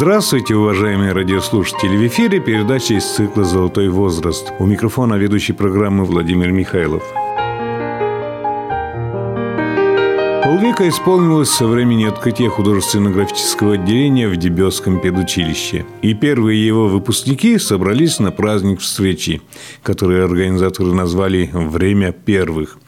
Здравствуйте, уважаемые радиослушатели! В эфире передача из цикла «Золотой возраст». У микрофона ведущий программы Владимир Михайлов. Полвека исполнилось со времени открытия художественно-графического отделения в Дебесском педучилище. И первые его выпускники собрались на праздник встречи, который организаторы назвали «Время первых».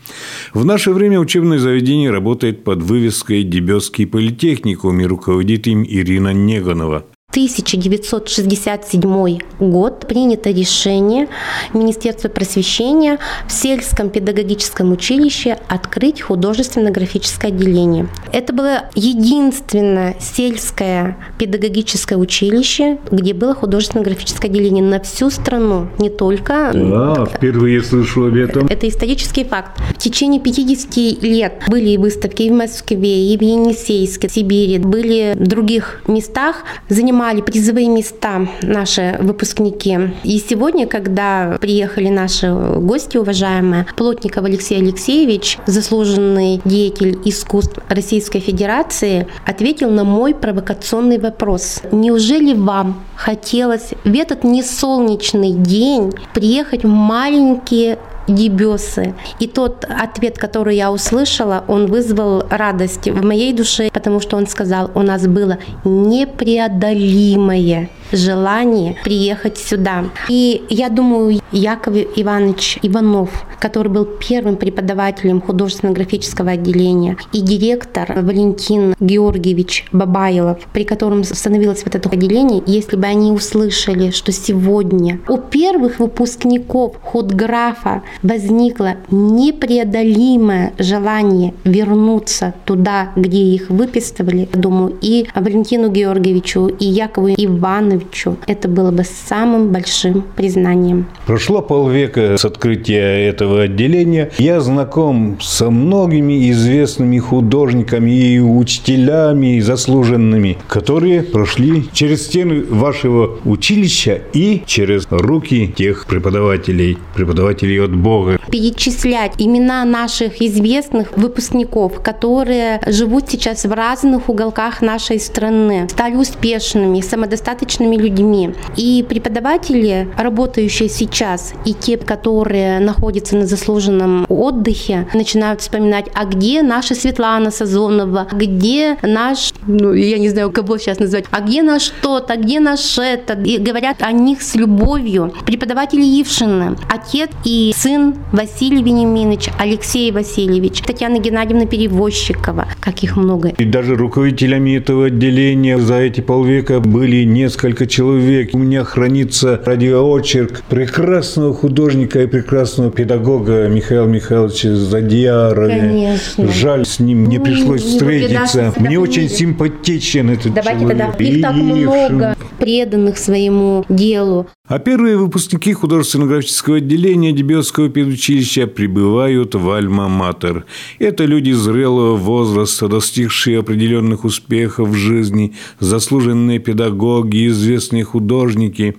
В наше время учебное заведение работает под вывеской «Дебесский политехникум» и руководит им Ирина Неганова – 1967 год принято решение Министерства просвещения в сельском педагогическом училище открыть художественно-графическое отделение. Это было единственное сельское педагогическое училище, где было художественно-графическое отделение на всю страну, не только... Да, впервые слышу об этом. Это исторический факт. В течение 50 лет были выставки и в Москве, и в Енисейске, в Сибири, были в других местах, занимались занимали призовые места наши выпускники. И сегодня, когда приехали наши гости уважаемые, Плотников Алексей Алексеевич, заслуженный деятель искусств Российской Федерации, ответил на мой провокационный вопрос. Неужели вам хотелось в этот несолнечный день приехать в маленькие дебесы. И тот ответ, который я услышала, он вызвал радость в моей душе, потому что он сказал, у нас было непреодолимое желание приехать сюда. И я думаю, Яков Иванович Иванов, который был первым преподавателем художественно-графического отделения, и директор Валентин Георгиевич Бабайлов, при котором становилось вот это отделение, если бы они услышали, что сегодня у первых выпускников худграфа возникло непреодолимое желание вернуться туда, где их выписывали, думаю, и Валентину Георгиевичу, и Якову Ивановичу, Ивановичу. Это было бы самым большим признанием. Прошло полвека с открытия этого отделения. Я знаком со многими известными художниками и учителями заслуженными, которые прошли через стены вашего училища и через руки тех преподавателей, преподавателей от Бога. Перечислять имена наших известных выпускников, которые живут сейчас в разных уголках нашей страны, стали успешными, самодостаточными разными людьми. И преподаватели, работающие сейчас, и те, которые находятся на заслуженном отдыхе, начинают вспоминать, а где наша Светлана Сазонова, где наш, ну, я не знаю, кого сейчас назвать, а где наш тот, а где наш этот. И говорят о них с любовью. Преподаватели Ившины, отец и сын Василий Вениаминович, Алексей Васильевич, Татьяна Геннадьевна Перевозчикова, как их много. И даже руководителями этого отделения за эти полвека были несколько несколько человек. У меня хранится радиоочерк прекрасного художника и прекрасного педагога Михаила Михайловича Задьярова. Конечно. Жаль, с ним не пришлось не, встретиться. Не Мне очень симпатичен этот Давайте человек. Тогда. Их так много преданных своему делу. А первые выпускники художественно-графического отделения Дебиотского педучилища прибывают в Альма-Матер. Это люди зрелого возраста, достигшие определенных успехов в жизни, заслуженные педагоги, известные художники.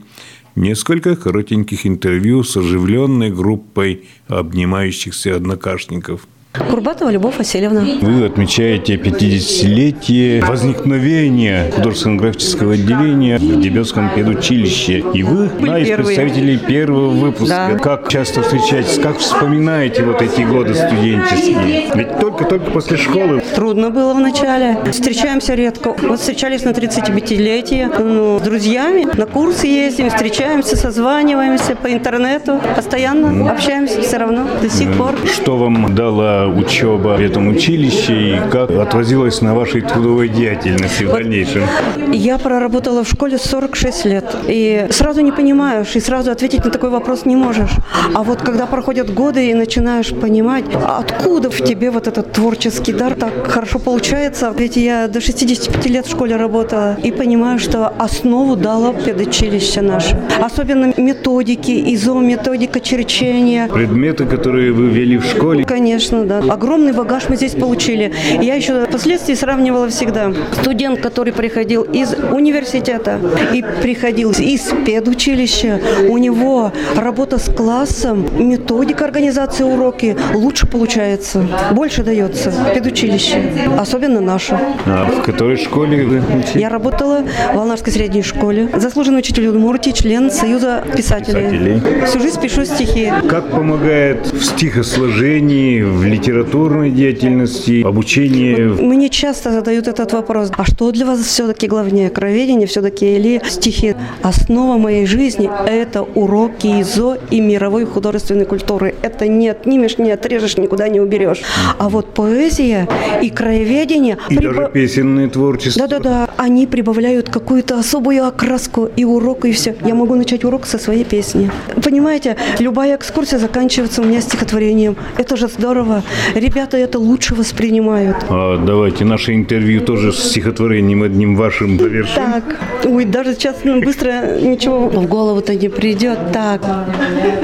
Несколько коротеньких интервью с оживленной группой обнимающихся однокашников – Курбатова Любовь Васильевна. Вы отмечаете 50-летие возникновения художественно-графического отделения в Дебетском педучилище. И вы одна из представителей первого выпуска. Да. Как часто встречаетесь, как вспоминаете вот эти годы студенческие? Ведь только-только после школы. Трудно было вначале. Встречаемся редко. Вот встречались на 35-летие ну, с друзьями. На курсы ездим, встречаемся, созваниваемся по интернету. Постоянно общаемся все равно до сих пор. Что вам дала учеба в этом училище и как отразилась на вашей трудовой деятельности в дальнейшем? Я проработала в школе 46 лет. И сразу не понимаешь, и сразу ответить на такой вопрос не можешь. А вот когда проходят годы и начинаешь понимать, откуда в тебе вот этот творческий дар так хорошо получается. Ведь я до 65 лет в школе работала и понимаю, что основу дало педучилище наше. Особенно методики, изо методика черчения. Предметы, которые вы ввели в школе? Конечно, да да. Огромный багаж мы здесь получили. Я еще впоследствии сравнивала всегда. Студент, который приходил из университета и приходил из педучилища, у него работа с классом, методика организации уроки лучше получается, больше дается в педучилище, особенно наша. А в которой школе вы учились? Я работала в Волнарской средней школе. Заслуженный учитель Удмуртии, член Союза писателей. Писателей. Всю жизнь пишу стихи. Как помогает в стихосложении, в литературной деятельности, обучении? Мне часто задают этот вопрос. А что для вас все-таки главнее? Кроведение все-таки или стихи? Основа моей жизни – это уроки ИЗО и мировой художественной культуры. Это не отнимешь, не отрежешь, никуда не уберешь. А вот поэзия и краеведение... И прибав- даже песенное творчество. Да-да-да, они прибавляют какую-то особую окраску и урок, и все. Я могу начать урок со своей песни. Понимаете, любая экскурсия заканчивается у меня стихотворением. Это же здорово. Ребята это лучше воспринимают. А давайте наше интервью тоже с стихотворением одним вашим завершим. Так, ой, даже сейчас ну, быстро ничего в голову-то не придет. Так,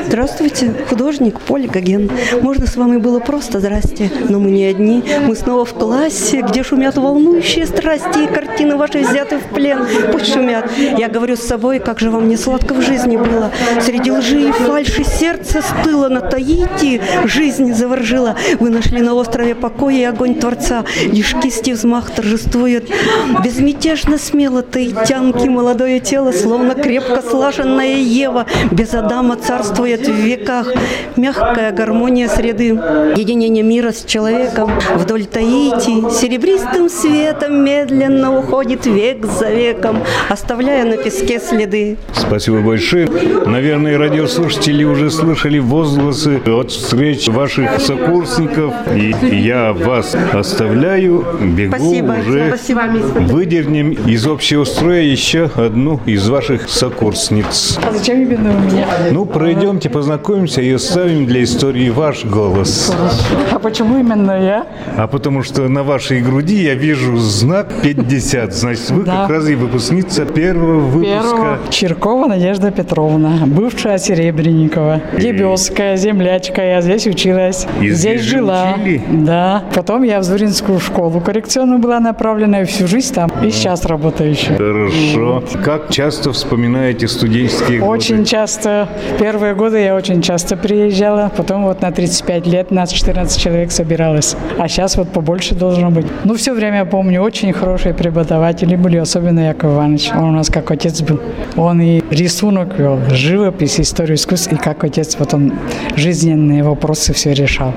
здравствуйте, художник Гоген. Можно с вами было просто здрасте, но мы не одни. Мы снова в классе, где шумят волнующие страсти, и картины ваши взяты в плен. Пусть шумят. Я говорю с собой, как же вам не сладко в жизни было. Среди лжи и фальши сердце стыло на Таити. Жизнь заворжила. Вы нашли на острове покоя и огонь Творца. Кисти взмах торжествует. Безмятежно смело таитянки молодое тело, словно крепко слаженная Ева. Без Адама царствует в веках. Мягкая гармония среды. Единение мира с человеком. Вдоль Таити серебристым светом медленно уходит век за веком, оставляя на песке следы. Спасибо большое. Наверное, радиослушатели уже слышали возгласы от встреч ваших сокурсников. И я вас оставляю, бегу Спасибо. уже. Спасибо. Выдернем из общего строя еще одну из ваших сокурсниц. А зачем именно у меня? Ну, пройдемте, познакомимся и оставим для истории ваш голос. А почему именно я? А потому что на вашей груди я вижу знак 50. Значит, вы Да. как раз и выпускница первого выпуска. Первого. Чиркова Надежда Петровна, бывшая Серебренникова. Дебеская, землячка, я здесь училась. И здесь здесь жила. учили? Да. Потом я в Зуринскую школу коррекционную была направлена, и всю жизнь там. И сейчас работаю еще. Хорошо. Как часто вспоминаете студенческие годы? Очень часто, первые годы я очень часто приезжала, потом вот на 35 лет нас 14 человек собиралось, а сейчас вот побольше должно быть. Ну, все время помню, очень хорошие преподаватели были, особенно Яков Иванович, он у нас как отец был. Он и рисунок вел, живопись, историю искусств, и как отец, вот он жизненные вопросы все решал,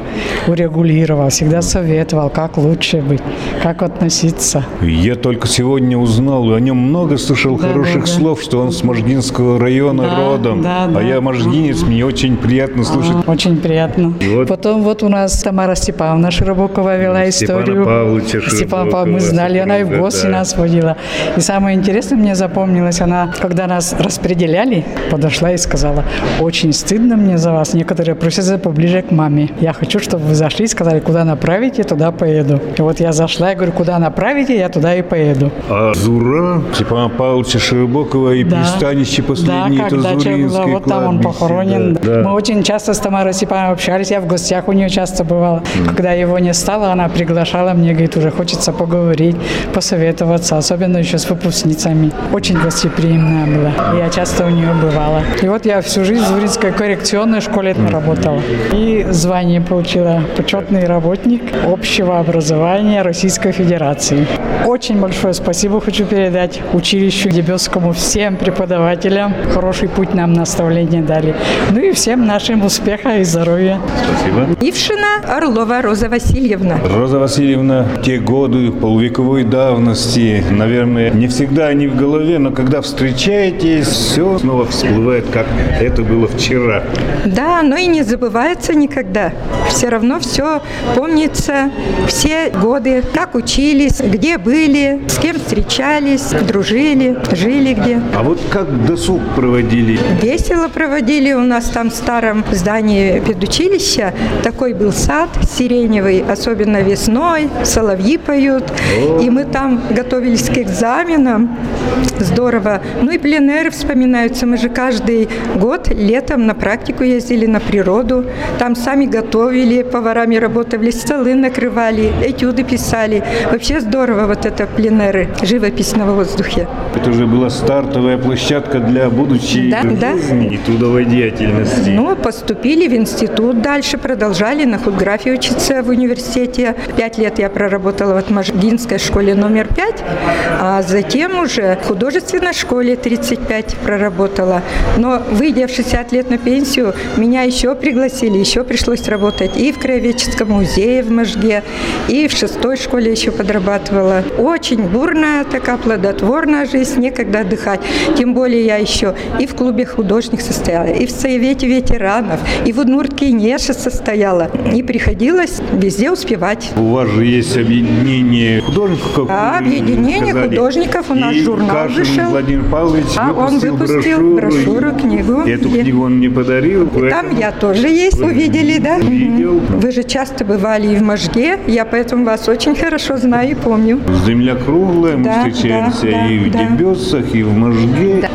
урегулировал, всегда советовал, как лучше быть, как относиться. Я только сегодня узнал, о нем много слышал Да, хороших да, да. слов, что он с Можгинского района Да, родом. да, а да. я можгинец, мне очень приятно слышать. А, Очень приятно. Вот. Потом вот у нас Тамара Степановна Широбокова вела Степана историю. Павловича Степана Павловна, мы знали, она и в ГОСТе да. нас водила. И самое интересное мне запомнилось, она, когда нас распределяли, подошла и сказала, очень стыдно мне за вас, некоторые просятся поближе к маме. Я хочу, чтобы вы зашли сказали, куда направите, туда поеду. И вот я зашла, я говорю, куда направите, я туда и поеду. А Зура, Степана Павловича Широбокова и Да. пристанище последнее, да, это Зуринское вот там он похоронен. да, да. Мы очень часто с Тамарой Степановной общались, я в гостях у нее часто бывала. Когда его не стало, она приглашала мне, говорит, уже хочется поговорить, посоветоваться, особенно еще с выпускницами. Очень гостеприимная была. Я часто у нее бывала. И вот я всю жизнь в Зуринской коррекционной школе работала. И звание получила почетный работник общего образования Российской Федерации. Очень большое спасибо хочу передать училищу Дебесскому, всем преподавателям. Хороший путь нам наставления дали. Ну и всем нашим успеха и здоровья. Спасибо. Ившина Орлова Роза Васильевна. Роза Васильевна, те годы полувековой давности, наверное, не всегда они в голове, но когда встречаетесь, все снова всплывает, как это было вчера. Да, но и не забывается никогда. Все равно все помнится, все годы, как учились, где были, с кем встречались, дружили, жили где. А вот как досуг проводили? Весело проводили у нас там в старом здании педучилища. Такой был сад сиреневый, особенно весной, соловьи поют. И мы там готовились к экзаменам. Здорово. Ну и пленеры вспоминаются. Мы же каждый год летом на практику ездили на природу. Там сами готовили готовили, поварами работали, столы накрывали, этюды писали. Вообще здорово вот это пленеры, живопись на воздухе. Это же была стартовая площадка для будущей Да, да. жизни и трудовой деятельности. Ну, поступили в институт дальше, продолжали на худграфии учиться в университете. Пять лет я проработала в Отмажгинской школе номер пять, а затем уже в художественной школе 35 проработала. Но выйдя в 60 лет на пенсию, меня еще пригласили, еще пришлось работать и в Краеведческом музее в Можге, и в шестой школе еще подрабатывала. Очень бурная такая плодотворная жизнь, некогда отдыхать. Тем более я еще и в клубе художник состояла, и в Совете ветеранов, и в Удмуртке Неша состояла. И приходилось везде успевать. У вас же есть объединение художников, как А, вы объединение сказали. художников, у нас И журнал Кашин вышел. Владимир Павлович А, он выпустил, выпустил брошюру, книгу. Эту книгу он мне подарил. Там поэтому я тоже есть, увидели, да? Увидел. Вы же часто бывали и в Можге, я поэтому вас очень хорошо знаю и помню. Земля круглая, мы Да, встречаемся да, и в да. Дебесах, и в Можге.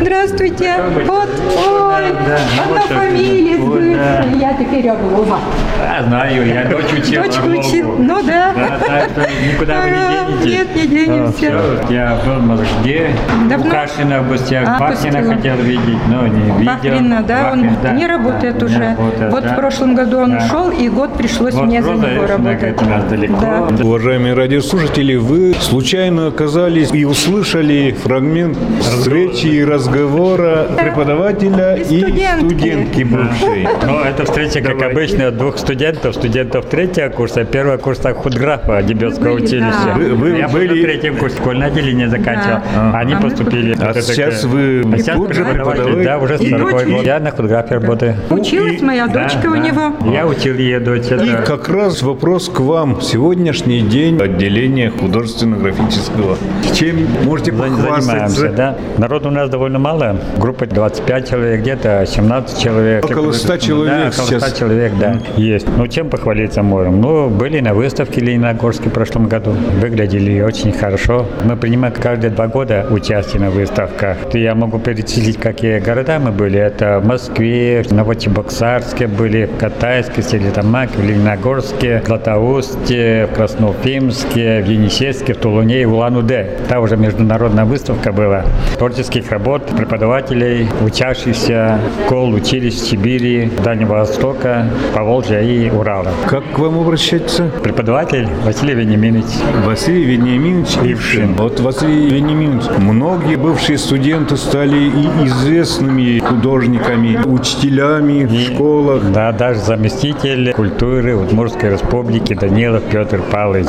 Здравствуйте. Вот, ой, одна фамилия с бывшей. Я теперь Орлова. А, знаю, я дочь учил. Дочку Орловку. учил. Ну да. Да, так что никуда вы не денетесь. нет, не денемся. Ну. Я был в Можге, Давно? у Кашина в гостях, А, Бахтина пустила. хотел видеть, но не видел. Бахрина, да, он да, не работает да, уже. не работает, вот да. в прошлом году он Да. ушел, и год пришлось Вот мне за него работать. Да. Уважаемые радиослушатели, вы случайно оказались и услышали фрагмент встречи и разговора преподавателя И и студентки. студентки бывшей. Ну, это встреча, как обычно, двух студентов, студентов третьего курса, первого курса худграфа Дебетского Были, училища. да. Вы- вы Я был были- на третьем курсе, школьное отделение заканчивал. Да. Они А поступили. А сейчас вы А сейчас тут же преподаватель? Да, уже И 40 дочь год. Я на худграфе работаю. Училась моя Да, дочка у да. него. Я учил ее дочь. И как раз вопрос к вам. Сегодняшний день отделения художественно-графического. Чем можете Занимаемся, похвастаться? да. Народу у нас довольно мало. Группа 25 человек, где-то 17 человек. Около 100 человек да, около сейчас. 100 человек, да, есть. Ну, чем похвалиться можем? Ну, были на выставке Лениногорске в прошлом году. Выглядели очень хорошо. Мы принимаем каждые два года участие на выставках. Я могу перечислить, какие города мы были. Это в Москве, в Новочебоксарске были, в Катайске, Стерлитамаке, в Лениногорске, в Златоусте, в Красноуфимске, в Енисейске, в Тулуне и в Улан-Удэ. Там уже международная выставка была. Творческих работ преподавателей, учащихся школ, училищ Сибири, Дальнего Востока, Поволжья и Урала. Как к вам обращаться? Преподаватель Василий Вениаминович. Василий Вениаминович Ившин. Вот Василий Вениаминович, многие бывшие студенты стали и известными художниками, учителями в школах. Да, даже заместитель культуры Удмуртской республики Данилов Петр Павлович.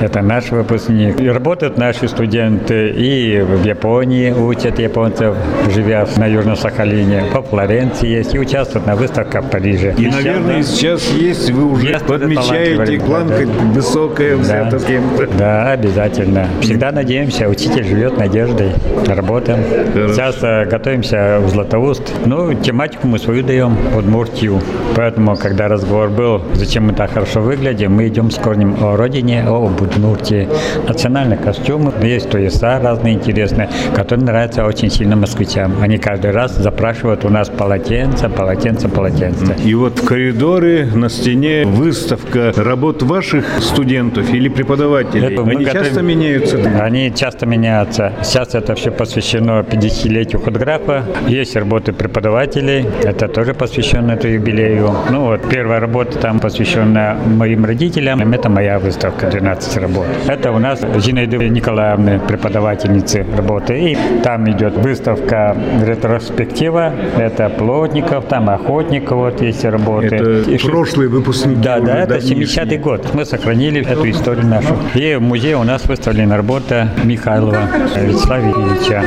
Это наш выпускник. И работают наши студенты и в Японии учат японцев, живя на Южном Сахалине. По Флоренции есть и участвуют на выставках в Париже. И, наверное, сейчас есть, вы уже Есть подмечаете, планка да, высокая Да. взята кем-то. Да, обязательно. Всегда надеемся, учитель живет надеждой. Работаем. Хорошо. Сейчас э, готовимся в Златоуст. Ну, тематику мы свою даем, Удмуртию. Поэтому, когда разговор был, зачем мы так хорошо выглядим, мы идем с корнем о родине, о Удмуртии. Национальные костюмы, есть туеса разные интересные, которые нравятся очень сильно москвичам. Они каждый раз запрашивают у нас полотенца, полотенца, полотенца. И вот в коридоре на стене выставка работ ваших студентов или преподавателей. Это Они готовим- часто меняются. Они часто меняются. Сейчас это все посвящено 50-летию худграфа. Есть работы преподавателей, это тоже посвящено этому юбилею. Ну вот, первая работа там посвящена моим родителям. Это моя выставка, 12 работ. Это у нас Зинаида Николаевна, преподавательницы работы. И там идет выставка ретроспектива. Это Плотников, там Охотников, вот есть работы. Это И прошлые выпускники. да, да, это давнишние. 70-й год. Мы сохранили эту историю нашу. И в музее у нас выставлена работа Михайлова Вячеслава Ильича.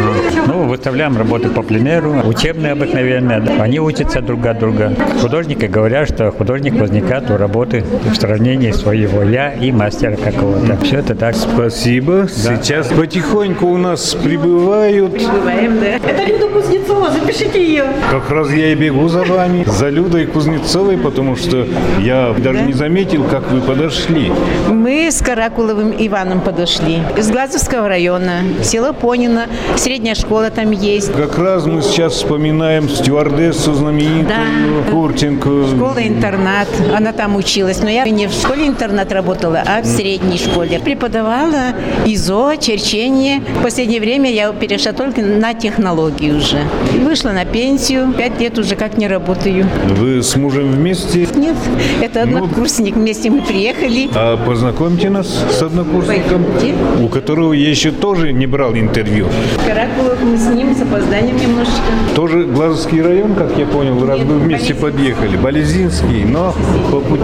Ну, выставляем работы по пленеру, учебные обыкновенные. Они учатся друг от друга. Художники говорят, что художник возникает у работы в сравнении своего я и мастера какого-то. Все это так. Спасибо. Сейчас потихоньку у нас прибывают успеваем, да. Это Люда Кузнецова, запишите ее. Как раз я и бегу за вами, за Людой Кузнецовой, потому что я даже не заметил, как вы подошли. Мы с Каракуловым Иваном подошли. Из Глазовского района, село Понина, средняя школа там есть. Как раз мы сейчас вспоминаем стюардессу знаменитую Да. Куртенко. Школа-интернат, она там училась. Но я не в школе-интернат работала, а в средней школе. Преподавала ИЗО, черчение. В последнее время я перешла только на технологии уже. Вышла на пенсию. Пять лет уже как не работаю. Вы с мужем вместе? Нет, это однокурсник. Вместе мы приехали. А познакомьте нас с однокурсником, Пойдемте. у которого я еще тоже не брал интервью. Каракулов мы с ним с опозданием немножечко. Тоже Глазовский район, как я понял, раз вы вместе подъехали. Болезинский, но по пути.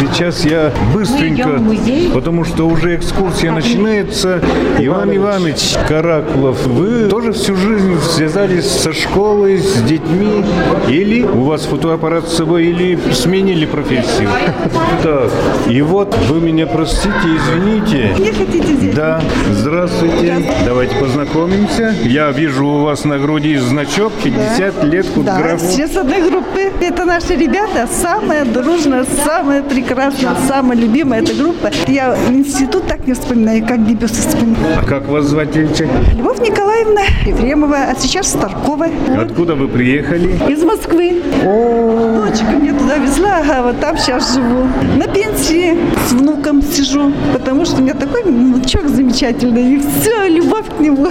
Сейчас я быстренько, потому что уже экскурсия начинается. Иван Иванович Каракулов, вы тоже всю жизнь связались со школой, с детьми? Или у вас фотоаппарат с собой, или сменили профессию? Так, и вот вы меня простите, извините. Не хотите взять? Да, здравствуйте. Давайте познакомимся. Я вижу у вас на груди значок 50 лет Да, худграфу. все с одной группы. Это наши ребята, самая дружная, самая прекрасная, самая любимая эта группа. Я институт так не вспоминаю, как дебюсы вспоминаю. А как вас звать, девочек? Любовь Николаевна Ефремова, а сейчас Старкова. Откуда вы приехали? Из Москвы. Дочка меня туда везла, а вот там сейчас живу. На пенсии с внуком сижу, потому что у меня такой внучок замечательный. И все, любовь к нему.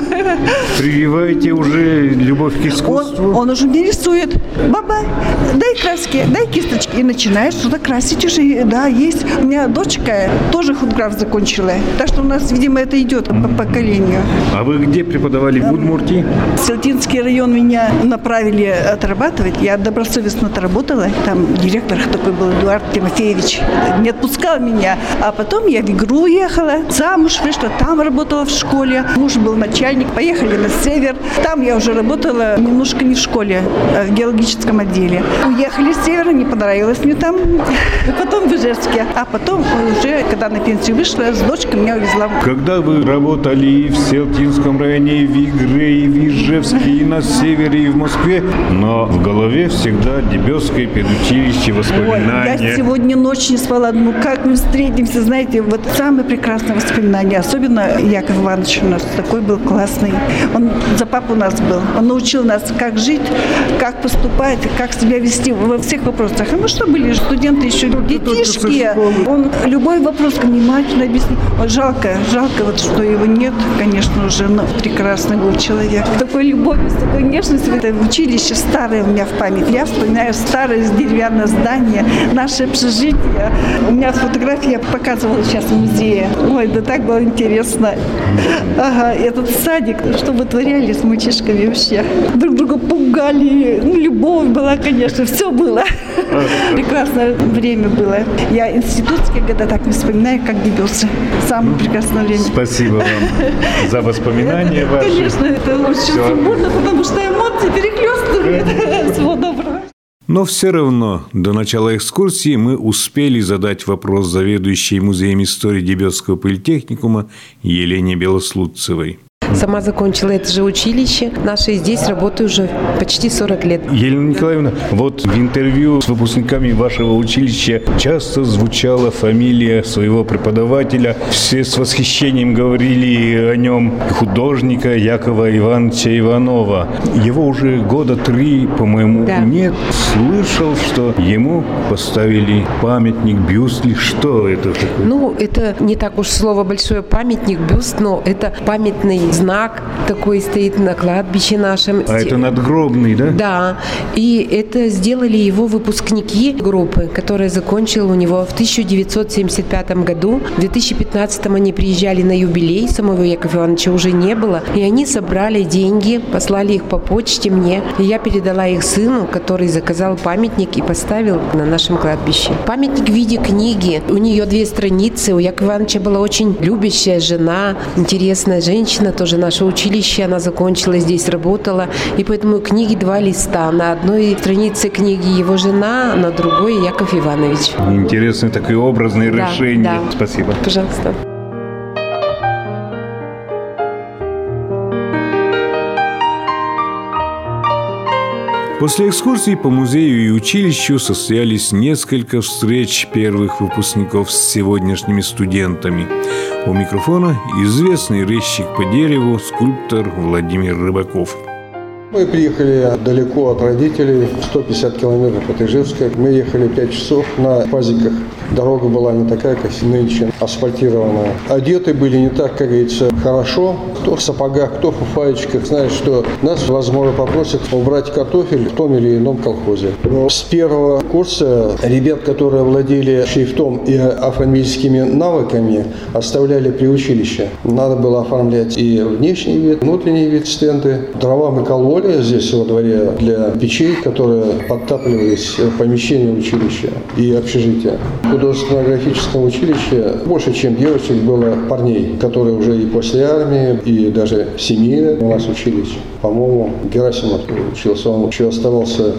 Прививаете уже любовь к Он, искусству? он уже мне рисует. Баба, дай краски, дай кисточки. И начинаешь что-то красить уже. Да, есть. У меня дочка тоже худграф закончила. Так что у нас, видимо, это идет по поколению. А вы где преподавали? В Удмуртии? Селтинский район меня направили отрабатывать. Я добросовестно отработала. Там директор такой был, Эдуард Тимофеевич. Не отпускал меня. А потом я в игру уехала. Замуж вышла, там работала в школе. Муж был начальник. Поехали на север. Там я уже работала немножко не в школе, а в геологическом отделе. Уехали с севера, не понравилось мне там. Потом в Ижевске. А потом уже, когда на пенсию вышла, с дочкой меня увезла Когда вы работали в Селтинском районе, в Игре, и в Ижевске, и на севере, и в Москве, но в голове всегда Дебесское педучилище, Ой, воспоминания. я сегодня ночь не спала. Ну, как мы встретимся, знаете, вот самое прекрасное воспоминание. Особенно Яков Иванович у нас такой был классный. Он за папу у нас был. Он научил нас, как жить, как поступать, как себя вести во всех вопросах. А мы что были, студенты еще детишки. Он любой вопрос внимательно объяснил. Вот жалко, жалко, вот, что его нет, конечно уже, но прекрасный был человек. С такой любовью, с такой нежностью. Это училище старое у меня в память. Я вспоминаю старое деревянное здание, наше общежитие. У меня фотографии я показывала сейчас в музее. Ой, да так было интересно. Ага, этот садик, что вытворяли с мальчишками вообще. Друг друга пугали. Ну, любовь была, конечно, все было. Прекрасное время было. Я институтские года так не вспоминаю, как дебюсы. Самое прекрасное время. Спасибо вам за воспоминания ваши. Конечно, это очень Всё. сумбурно, потому что эмоции перехлестывают. Всего доброго. Но все равно до начала экскурсии мы успели задать вопрос заведующей музеем истории Дебесского политехникума Елене Белослудцевой. Сама закончила это же училище. Наши здесь работаю уже почти 40 лет. Елена Николаевна, вот в интервью с выпускниками вашего училища часто звучала фамилия своего преподавателя. Все с восхищением говорили о нем художника Якова Ивановича Иванова. Его уже года три, по-моему, Да. нет. Слышал, что ему поставили памятник, бюст ли что это такое? Ну, это не так уж слово большое памятник, бюст, но это памятный знак такой стоит на кладбище нашем. А это надгробный, да? Да, и это сделали его выпускники группы, которая закончила у него в 1975 году. В 2015 они приезжали на юбилей, самого Якова Ивановича уже не было, и они собрали деньги, послали их по почте мне, и я передала их сыну, который заказал памятник и поставил на нашем кладбище. Памятник в виде книги, у нее две страницы, у Якова Ивановича была очень любящая жена, интересная женщина, тоже наше училище, она закончила здесь, работала, и поэтому книги два листа. На одной странице книги его жена, на другой Яков Иванович. Интересное такое образное Да, решение. да. Спасибо. Пожалуйста. После экскурсий по музею и училищу состоялись несколько встреч первых выпускников с сегодняшними студентами. У микрофона известный резчик по дереву, скульптор Владимир Рыбаков. Мы приехали далеко от родителей, 150 километров от Ижевска. Мы ехали 5 часов на пазиках. Дорога была не такая, как нынче, асфальтированная. Одеты были не так, как говорится, хорошо. Кто в сапогах, кто в фуфаечках. Знает, что нас, возможно, попросят убрать картофель в том или ином колхозе. Но с первого курса ребят, которые владели шрифтом и афромедическими навыками, оставляли при училище. Надо было оформлять и внешний вид, внутренний вид стенды. Дрова мы кололи, поле здесь во дворе для печей, которые подтапливались помещение училища и общежития. В художественно-графическом училище больше, чем девочек, было парней, которые уже и после армии, и даже семейно у нас учились. По-моему, Герасимов учился, он еще оставался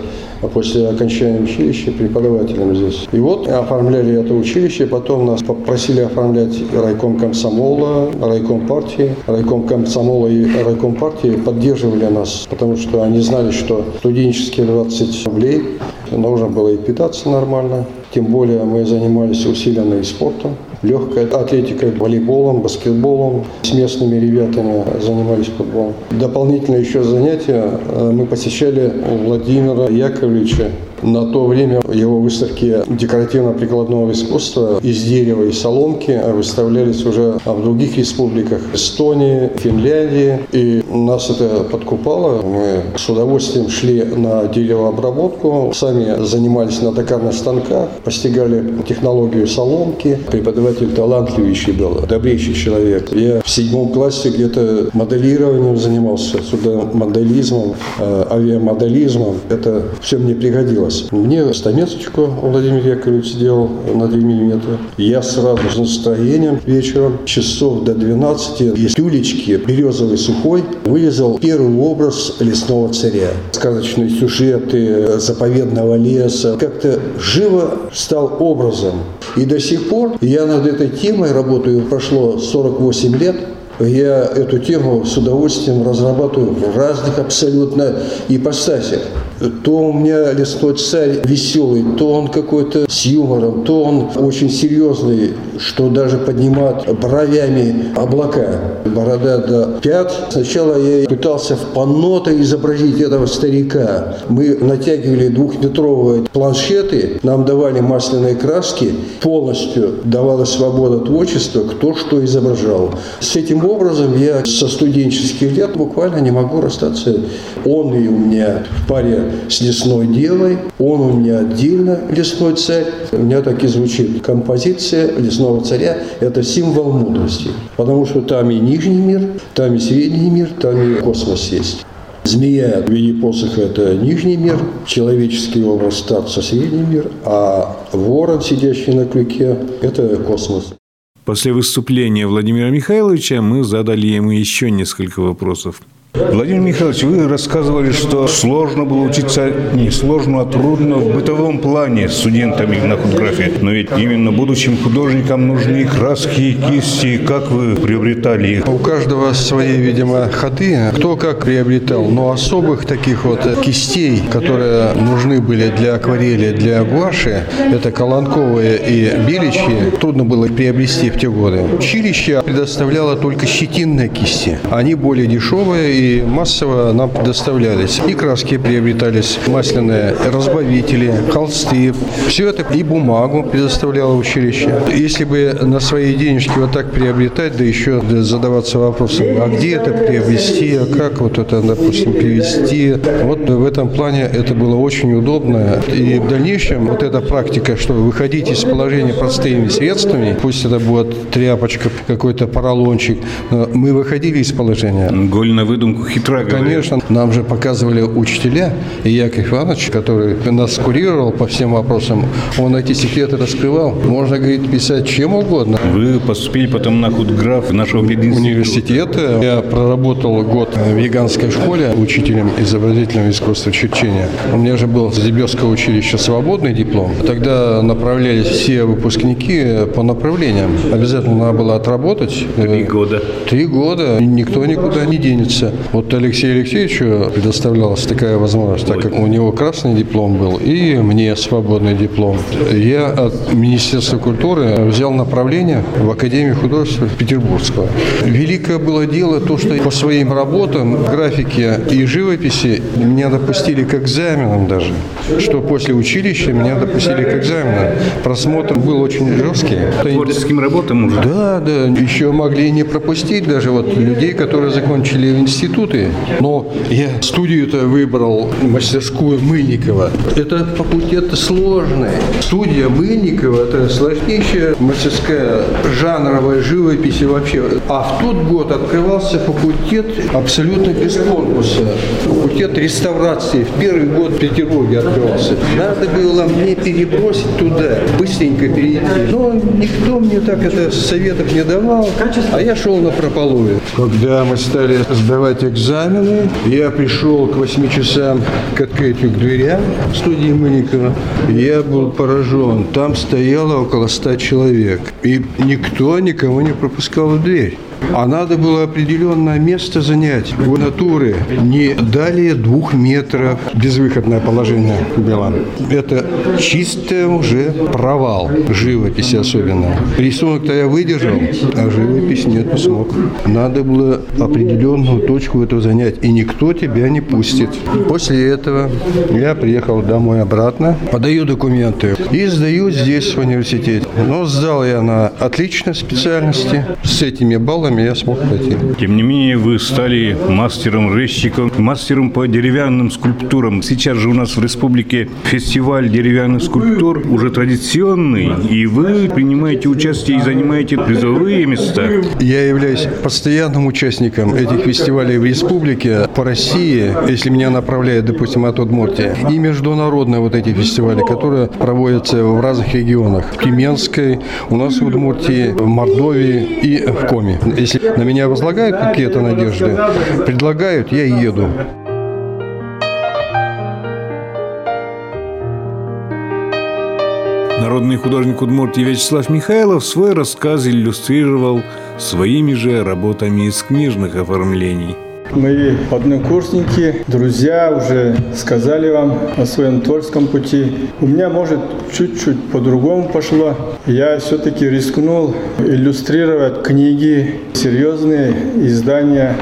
после окончания училища преподавателем здесь. И вот оформляли это училище, потом нас попросили оформлять райком комсомола, райком партии. Райком комсомола и райком партии поддерживали нас, потому что они знали, что студенческие 20 рублей нужно было и питаться нормально. Тем более мы занимались усиленно и спортом, легкой атлетикой, волейболом, баскетболом. С местными ребятами занимались футболом. Дополнительно еще занятия э, мы посещали Владимира Яковлевича на то время его выставки декоративно-прикладного искусства из дерева и соломки выставлялись уже в других республиках Эстонии, Финляндии. И нас это подкупало. Мы с удовольствием шли на деревообработку, сами занимались на токарных станках, постигали технологию соломки. Преподаватель талантливейший был, добрейший человек. Я в седьмом классе где-то моделированием занимался, сюда моделизмом, э, авиамоделизмом. Это все мне пригодилось раз. Мне стамесочку Владимир Яковлевич сделал на 2 миллиметра. Я сразу с настроением вечером, часов до 12, из тюлечки березовый сухой вырезал первый образ лесного царя. Сказочные сюжеты заповедного леса. Как-то живо стал образом. И до сих пор я над этой темой работаю, прошло 48 лет, я эту тему с удовольствием разрабатываю в разных абсолютно ипостасях. То у меня лесной царь веселый, то он какой-то с юмором, то он очень серьезный, что даже поднимает бровями облака. Борода до пят. Сначала я пытался в панно изобразить этого старика. Мы натягивали двухметровые планшеты, нам давали масляные краски, полностью давала свобода творчества, кто что изображал. С этим образом я со студенческих лет буквально не могу расстаться. Он и у меня в паре с лесной девой, он у меня отдельно лесной царь. У меня так и звучит композиция лесного царя. Это символ мудрости, потому что там и нижний мир, там и средний мир, там и космос есть. Змея в виде посоха – это нижний мир, человеческий образ старца – средний мир, а ворон, сидящий на крюке – это космос. После выступления Владимира Михайловича мы задали ему еще несколько вопросов. Владимир Михайлович, вы рассказывали, что сложно было учиться, не сложно, а трудно в бытовом плане студентами на худграфе. Но ведь именно будущим художникам нужны краски, кисти. Как вы приобретали их? У каждого свои, видимо, ходы. Кто как приобретал. Но особых таких вот кистей, которые нужны были для акварели, для гуаши, это колонковые и беличьи, трудно было приобрести в те годы. Училище предоставляло только щетинные кисти. Они более дешевые массово нам предоставлялись. И краски приобретались масляные, разбавители, холсты. Все это и бумагу предоставляло училище. Если бы на свои денежки вот так приобретать, да еще задаваться вопросом, а где это приобрести, а как вот это, допустим, привезти. Вот в этом плане это было очень удобно. И в дальнейшем вот эта практика, что выходить из положения простыми средствами, пусть это будет тряпочка, какой-то поролончик, мы выходили из положения. Голь на выдумку хитра Конечно. Нам же показывали учителя, и Яков Иванович, который нас курировал по всем вопросам, он эти секреты раскрывал. Можно, говорить, писать чем угодно. Вы поступили потом на худграф нашего университета. Я проработал год в Яганской школе учителем изобразительного искусства черчения. У меня же был с Дебесского училища свободный диплом. Тогда направлялись все выпускники по направлениям. Обязательно надо было отработать. Три года. Три года. Никто никуда не денется. Вот Алексею Алексеевичу предоставлялась такая возможность, так как у него красный диплом был и мне свободный диплом. Я от Министерства культуры взял направление в Академию художеств Петербургского. Великое было дело то, что по своим работам, графике и живописи меня допустили к экзаменам даже. Что после училища меня допустили к экзаменам. Просмотр был очень жесткий. Творческим работам уже? Да, да. Еще могли не пропустить даже вот людей, которые закончили институты. Но я студию-то выбрал, мастерскую Мыльникова. Это факультет сложный. Студия Мыльникова – это сложнейшая мастерская жанровая живопись и вообще. А в тот год открывался факультет абсолютно без конкурса. Факультет реставрации. В первый год в Петербурге открывался. Надо было мне перебросить туда, быстренько перейти. Но никто мне так это советов не давал, а я шел на прополую. Когда мы стали сдавать экзамены, я пришел к 8 часам к открытию к дверям студии Мыльникова. Я был поражен. Там стояло около 100 человек. И никто никого не пропускал в дверь. А надо было определенное место занять у натуры не далее двух метров. Безвыходное положение было. Это чистый уже провал живописи особенно. Рисунок-то я выдержал, а живопись нет, не смог. Надо было определенную точку эту занять, и никто тебя не пустит. После этого я приехал домой обратно, подаю документы и сдаю здесь в университете. Но сдал я на отличной специальности с этими баллами я смог пройти. Тем не менее, вы стали мастером-резчиком, мастером по деревянным скульптурам. Сейчас же у нас в республике фестиваль деревянных скульптур уже традиционный, и вы принимаете участие и занимаете призовые места. Я являюсь постоянным участником этих фестивалей в республике, по России, если меня направляет, допустим, от Удмуртии, и международные вот эти фестивали, которые проводятся в разных регионах. В Тюменской, у нас в Удмуртии, в Мордовии и в Коми. Если на меня возлагают какие-то надежды, предлагают, я еду. Народный художник Удмуртии Вячеслав Михайлов свой рассказ иллюстрировал своими же работами из книжных оформлений. Мои однокурсники, друзья уже сказали вам о своем творческом пути. У меня, может, чуть-чуть по-другому пошло. Я все-таки рискнул иллюстрировать книги, серьезные издания.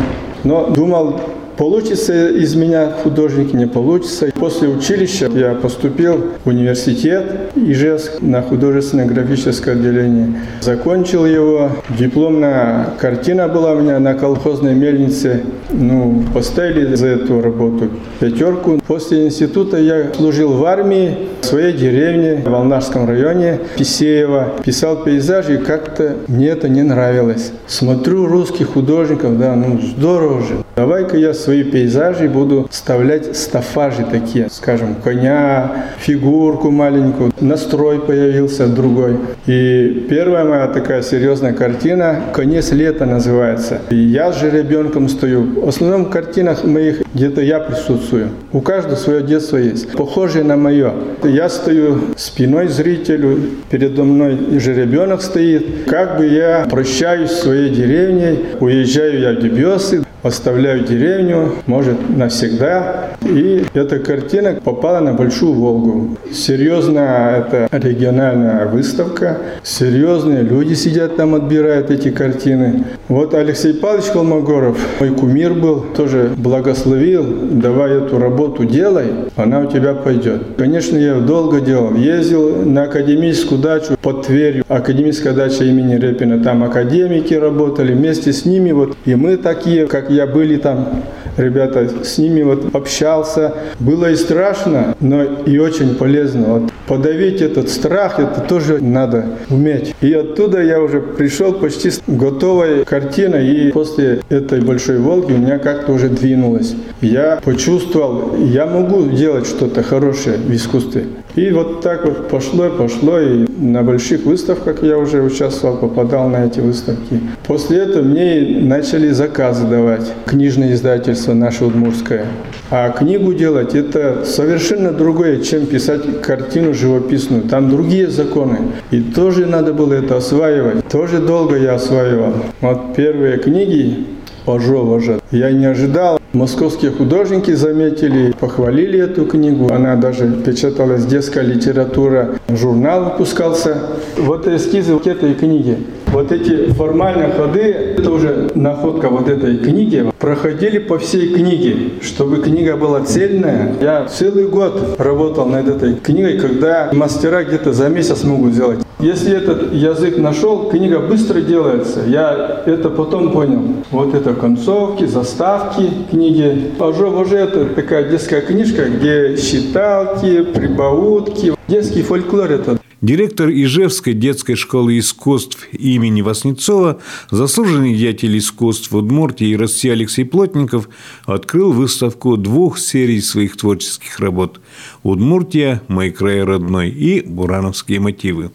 Но думал, Получится из меня художник, не получится. После училища я поступил в университет Ижевск на художественное графическое отделение. Закончил его. Дипломная картина была у меня на колхозной мельнице. Ну, поставили за эту работу пятерку. После института я служил в армии в своей деревне в Волнарском районе Писеева. Писал пейзажи, и как-то мне это не нравилось. Смотрю русских художников, да, ну здорово же. Давай-ка я свои пейзажи буду вставлять стафажи такие, скажем, коня, фигурку маленькую. Настрой появился другой. И первая моя такая серьезная картина «Конец лета» называется. И я с жеребенком стою. В основном в картинах моих где-то я присутствую. У каждого свое детство есть, похожее на мое. Я стою спиной зрителю, передо мной жеребенок стоит. Как бы я прощаюсь с своей деревней, уезжаю я в Дебиосы, оставляю деревню, может, навсегда. И эта картина попала на Большую Волгу. Серьезная это региональная выставка. Серьезные люди сидят там, отбирают эти картины. Вот Алексей Павлович Холмогоров, мой кумир был, тоже благословил, давай эту работу делай, она у тебя пойдет. Конечно, я долго делал. Ездил на академическую дачу под Тверью, академическая дача имени Репина. Там академики работали, вместе с ними вот. И мы такие, как я, были там ребята, с ними вот общался. Было и страшно, но и очень полезно. Вот подавить этот страх, это тоже надо уметь. И оттуда я уже пришел почти с готовой картиной, и после этой большой Волги у меня как-то уже двинулось. Я почувствовал, я могу делать что-то хорошее в искусстве. И вот так вот пошло и пошло, и на больших выставках я уже участвовал, попадал на эти выставки. После этого мне начали заказы давать, книжное издательство наше Удмурское. А книгу делать это совершенно другое, чем писать картину живописную. Там другие законы. И тоже надо было это осваивать. Тоже долго я осваивал. Вот первые книги Пажо, Я не ожидал. Московские художники заметили, похвалили эту книгу. Она даже печаталась детская литература, журнал выпускался. Вот эскизы к этой книге. Вот эти формальные ходы, это уже находка вот этой книги, проходили по всей книге, чтобы книга была цельная. Я целый год работал над этой книгой, когда мастера где-то за месяц могут сделать. Если этот язык нашел, книга быстро делается. Я это потом понял. Вот это концовки, заставки книги. А уже, уже это такая детская книжка, где считалки, прибаутки. Детский фольклор это. Директор Ижевской детской школы искусств имени Васнецова, заслуженный деятель искусств Удмуртии и России Алексей Плотников открыл выставку двух серий своих творческих работ «Удмуртия. Мой край родной» и «Бурановские мотивы».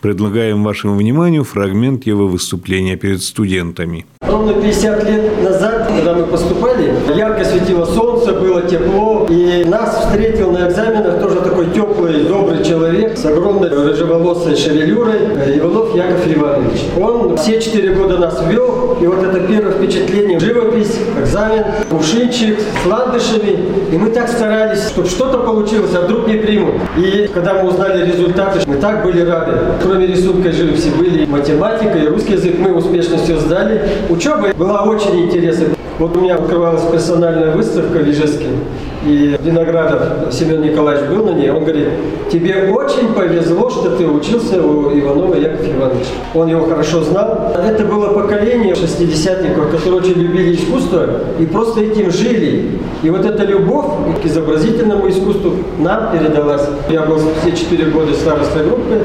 Предлагаем вашему вниманию фрагмент его выступления перед студентами. Ровно 50 лет назад, когда мы поступали, ярко светило солнце, было тепло, и нас встретил на экзаменах тоже такой теплый, человек с огромной рыжеволосой шевелюрой, Иванов Яков Иванович. Он все четыре года нас вел, и вот это первое впечатление, живопись, экзамен, кувшинчик с ландышами, и мы так старались, чтобы что-то получилось, а вдруг не примут. И когда мы узнали результаты, мы так были рады. Кроме рисунка и живописи были математика и русский язык, мы успешно все сдали. Учеба была очень интересной. Вот у меня открывалась персональная выставка в Ижевске, и Виноградов Семен Николаевич был на ней, он говорит, тебе очень повезло, что ты учился у Иванова Якова Ивановича. Он его хорошо знал. Это было поколение шестидесятников, которые очень любили искусство и просто этим жили. И вот эта любовь к изобразительному искусству нам передалась. Я был все четыре года старостой группы.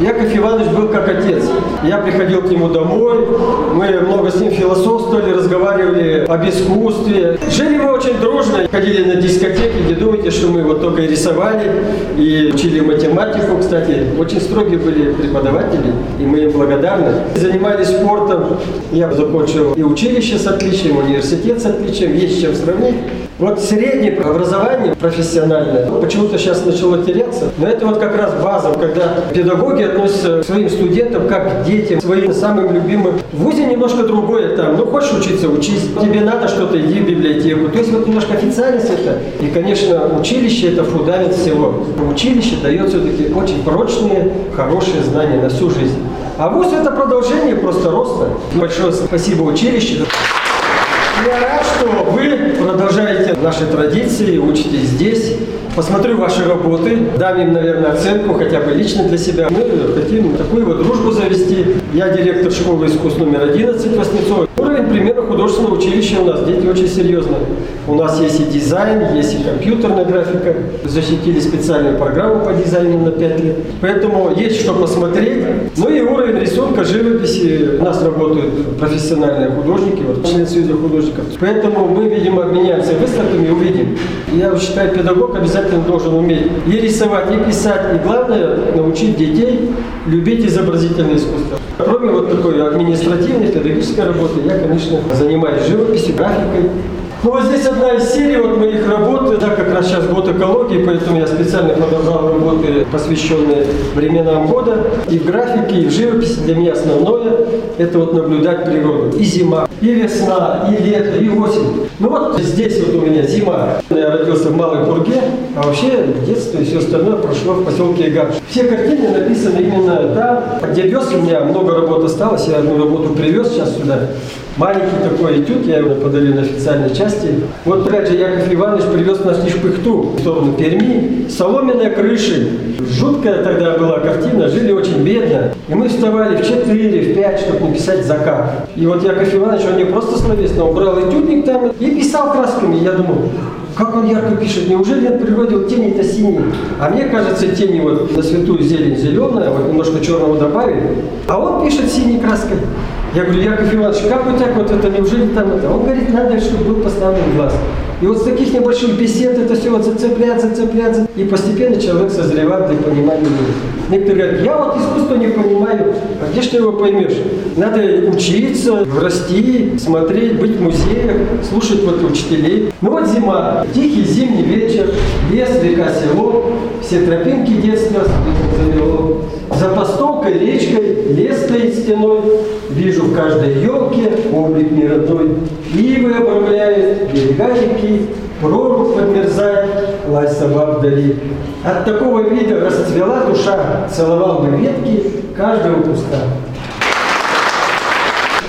Яков Иванович был как отец. Я приходил к нему домой, мы много с ним философствовали, разговаривали об искусстве. Жили мы очень дружно, ходили на дискотеки, не думайте, что мы вот только рисовали, и учили математику, кстати. Очень строгие были преподаватели, и мы им благодарны. Занимались спортом. Я закончил и училище с отличием, университет с отличием, есть чем сравнить. Вот среднее образование профессиональное почему-то сейчас начало теряться, но это вот как раз база, когда педагоги относятся к своим студентам как к детям, своим самым любимым. В ВУЗе немножко другое там, ну хочешь учиться, учись, тебе надо что-то, иди в библиотеку. То есть вот немножко официальность это, и, конечно, училище это фундамент всего. Училище дает все-таки очень прочные, хорошие знания на всю жизнь. А ВУЗ это продолжение просто роста. Большое спасибо училищу. Я рад, что вы продолжаете наши традиции, учитесь здесь. Посмотрю ваши работы, дам им, наверное, оценку, хотя бы лично для себя. Мы хотим такую вот дружбу завести. Я директор школы искусств номер 11 Воснецов. Уровень примера художественного училища у нас дети очень серьезно. У нас есть и дизайн, есть и компьютерная графика. Защитили специальную программу по дизайну на 5 лет. Поэтому есть что посмотреть. Ну и уровень рисунка, живописи. У нас работают профессиональные художники, вот член Союза художников. Поэтому мы, видимо, обменяемся выставками и увидим. Я считаю, педагог обязательно должен уметь и рисовать, и писать. И главное, научить детей любить изобразительное искусство. Кроме вот такой административной, педагогической работы, я, конечно, занимаюсь живописью, графикой. Ну вот здесь одна из серий вот моих работ, да, как раз сейчас год экологии, поэтому я специально подобрал работы, посвященные временам года. И в графике, и в живописи для меня основное – это вот наблюдать природу. И зима, и весна, и лето, и осень. Ну вот здесь вот у меня зима. Я родился в Малой Пурге, а вообще детство и все остальное прошло в поселке Игаш. Все картины написаны именно там, где вез. У меня много работ осталось, я одну работу привез сейчас сюда. Маленький такой этюд, я его подарил на официальной части. Вот же Яков Иванович привез нас в Нишпыхту, в сторону Перми, соломенные крыши. Жуткая тогда была картина, жили очень бедно. И мы вставали в 4, в 5, чтобы написать закат. И вот Яков Иванович, он не просто словесно, убрал этюдник там и писал красками. Я думал, как он ярко пишет, неужели он превратил тени-то синие? А мне кажется, тени вот на святую зелень зеленая, вот немножко черного добавили, а он пишет синей краской. Я говорю, Яков Иванович, как вы так вот это, неужели там это? Он говорит, надо, чтобы был поставлен глаз. И вот с таких небольших бесед это все вот зацепляется, зацепляется. И постепенно человек созревает для понимания мира. Некоторые говорят, я вот искусство не понимаю. А где ты его поймешь? Надо учиться, расти, смотреть, быть в музеях, слушать вот учителей. Ну вот зима, тихий зимний вечер, лес, река, село, все тропинки детства завело. За постолкой, речкой, лес стеной, Вижу в каждой елке облик не родной. Ивы обрамляет берега реки, Прорубь подмерзает, лай собак вдали. От такого вида расцвела душа, Целовал бы ветки каждого куста.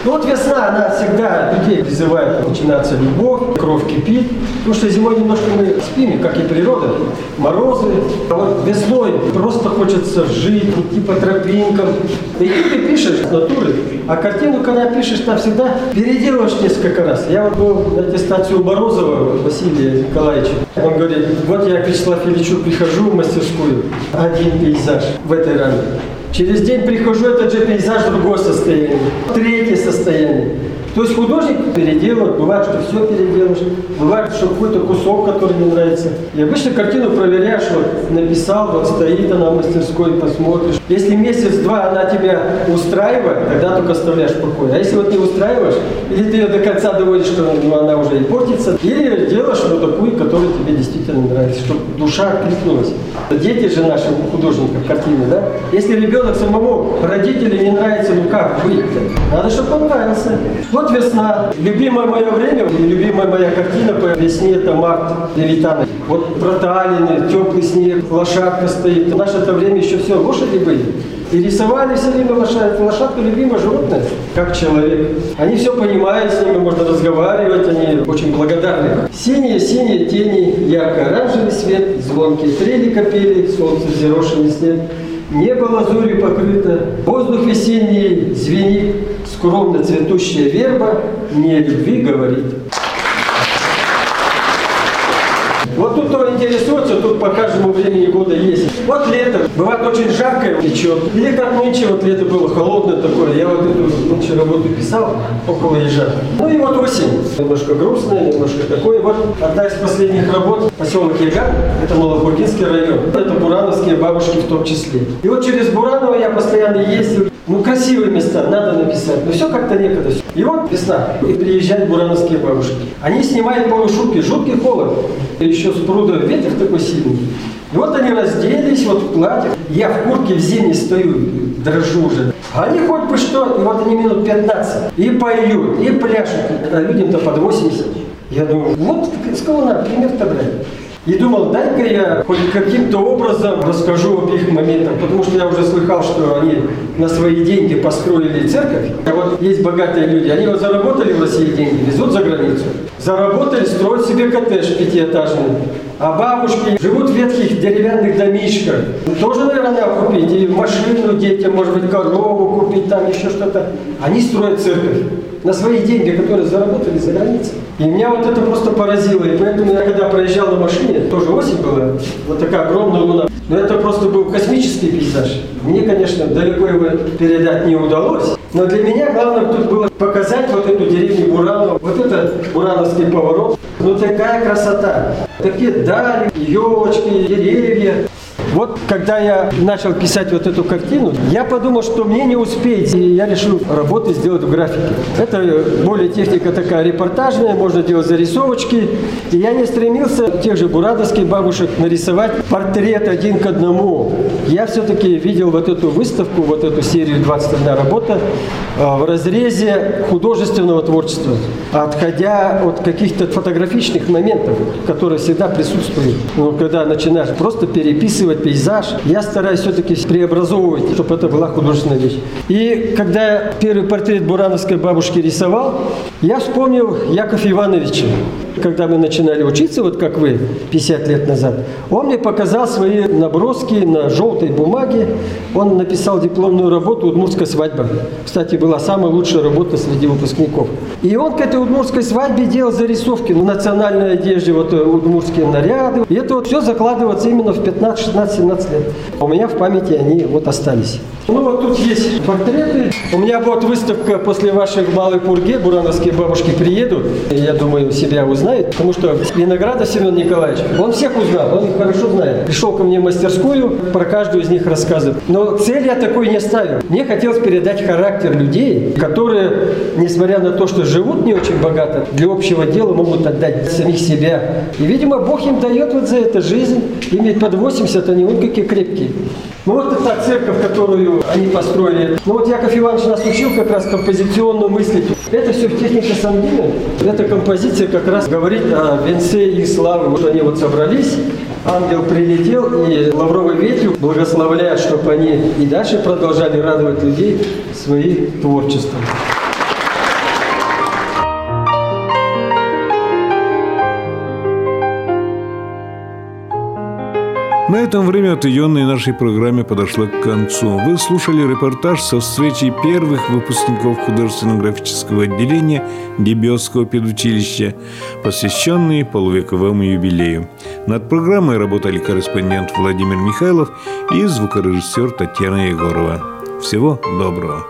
Ну вот весна, она всегда людей призывает начинаться любовь, кровь кипит. Потому что зимой немножко мы спим, как и природа, морозы. А вот весной просто хочется жить, идти по тропинкам. И ты пишешь с натуры, а картину, когда пишешь, там всегда переделываешь несколько раз. Я вот был на аттестацию у Морозова Василия Николаевича. Он говорит, вот я к Вячеславу Ильичу прихожу в мастерскую, один пейзаж в этой раме. Через день прихожу, этот же пейзаж другое состояние, третье состояние. То есть художник переделывает, бывает, что все переделаешь, бывает, что какой-то кусок, который не нравится. И обычно картину проверяешь, вот написал, вот стоит она в мастерской, посмотришь. Если месяц-два она тебя устраивает, тогда только оставляешь в покое. А если вот не устраиваешь, или ты ее до конца доводишь, что ну, она уже и портится, или делаешь вот такую, которая тебе действительно нравится, чтобы душа откликнулась. Дети же наши художников картины, да? Если ребенок самому родителей не нравится, ну как быть -то? Надо, чтобы он. Вот весна. Любимое мое время любимая моя картина по весне это март Левитана. Вот проталины, теплый снег, лошадка стоит. В наше это время еще все лошади были. И рисовали все время лошадку. Лошадка любимое животное, как человек. Они все понимают, с ними можно разговаривать, они очень благодарны. Синие-синие тени, ярко-оранжевый свет, звонкие трели копили, солнце зерошенный снег. Небо лазурью покрыто, воздух весенний звенит, скромно цветущая верба мне любви говорит. Вот тут кто интересуется, тут по каждому времени года есть. Вот лето, бывает очень жаркое, течет. Или как нынче, вот лето было холодное такое. Я вот эту нынче работу писал около ежа. Ну и вот осень. Немножко грустная, немножко такое. Вот одна из последних работ, поселок Яга, это Малобургинский район. Это бурановские бабушки в том числе. И вот через Бураново я постоянно ездил. Ну, красивые места, надо написать. Но все как-то некогда. И вот весна. И приезжают бурановские бабушки. Они снимают полушубки, жуткий холод. И еще с пруда ветер такой сильный. И вот они разделись, вот в платьях. Я в куртке в зимней стою, дрожу уже. Они хоть бы что, и вот они минут 15. И поют, и пляшут. А людям-то под 80. Я думаю, вот с кого надо пример-то брать. И думал, дай-ка я хоть каким-то образом расскажу об их моментах, потому что я уже слыхал, что они на свои деньги построили церковь. А вот есть богатые люди, они вот заработали в России деньги, везут за границу. Заработали, строят себе коттедж пятиэтажный. А бабушки живут в ветхих деревянных домишках. Тоже, наверное, купить. И машину детям, может быть, корову купить, там еще что-то. Они строят церковь на свои деньги, которые заработали за границей. И меня вот это просто поразило. И поэтому я когда проезжал на машине, тоже осень была, вот такая огромная луна. Но это просто был космический пейзаж. Мне, конечно, далеко его передать не удалось. Но для меня главное тут было показать вот эту деревню Бураново, вот этот бурановский поворот. Ну такая красота. Такие дали, елочки, деревья. Вот когда я начал писать вот эту картину, я подумал, что мне не успеть, и я решил работы сделать в графике. Это более техника такая репортажная, можно делать зарисовочки. И я не стремился тех же бурадовских бабушек нарисовать портрет один к одному. Я все-таки видел вот эту выставку, вот эту серию «21 работа» в разрезе художественного творчества, отходя от каких-то фотографичных моментов, которые всегда присутствуют. Но когда начинаешь просто переписывать пейзаж, я стараюсь все-таки преобразовывать, чтобы это была художественная вещь. И когда я первый портрет бурановской бабушки рисовал, я вспомнил Яков Ивановича. Когда мы начинали учиться, вот как вы, 50 лет назад, он мне показал свои наброски на желтой бумаге. Он написал дипломную работу «Удмуртская свадьба». Кстати, была самая лучшая работа среди выпускников. И он к этой удмуртской свадьбе делал зарисовки на национальной одежде, вот удмуртские наряды. И это вот все закладывается именно в 15, 16, 17 лет. У меня в памяти они вот остались. Ну вот тут есть портреты. У меня будет выставка после вашей Малой Пурге. Бурановские бабушки приедут. И, Я думаю, себя узнают. Потому что Виноградов Семен Николаевич, он всех узнал, он их хорошо знает. Пришел ко мне в мастерскую, про каждую из них рассказывает. Но цель я такой не ставил. Мне хотелось передать характер людей, которые, несмотря на то, что живут не очень богато, для общего дела могут отдать самих себя. И, видимо, Бог им дает вот за это жизнь. Им ведь под 80, они вот какие крепкие. Ну вот это та церковь, которую они построили. Ну вот Яков Иванович нас учил как раз композиционно мыслить. Это все в технике Сангина. Эта композиция как раз говорит о венце и славы. Вот они вот собрались, ангел прилетел и лавровой ветвью благословляет, чтобы они и дальше продолжали радовать людей своим творчеством. На этом время отъеденной нашей программе подошло к концу. Вы слушали репортаж со встречи первых выпускников художественно-графического отделения Дебиосского педучилища, посвященный полувековому юбилею. Над программой работали корреспондент Владимир Михайлов и звукорежиссер Татьяна Егорова. Всего доброго!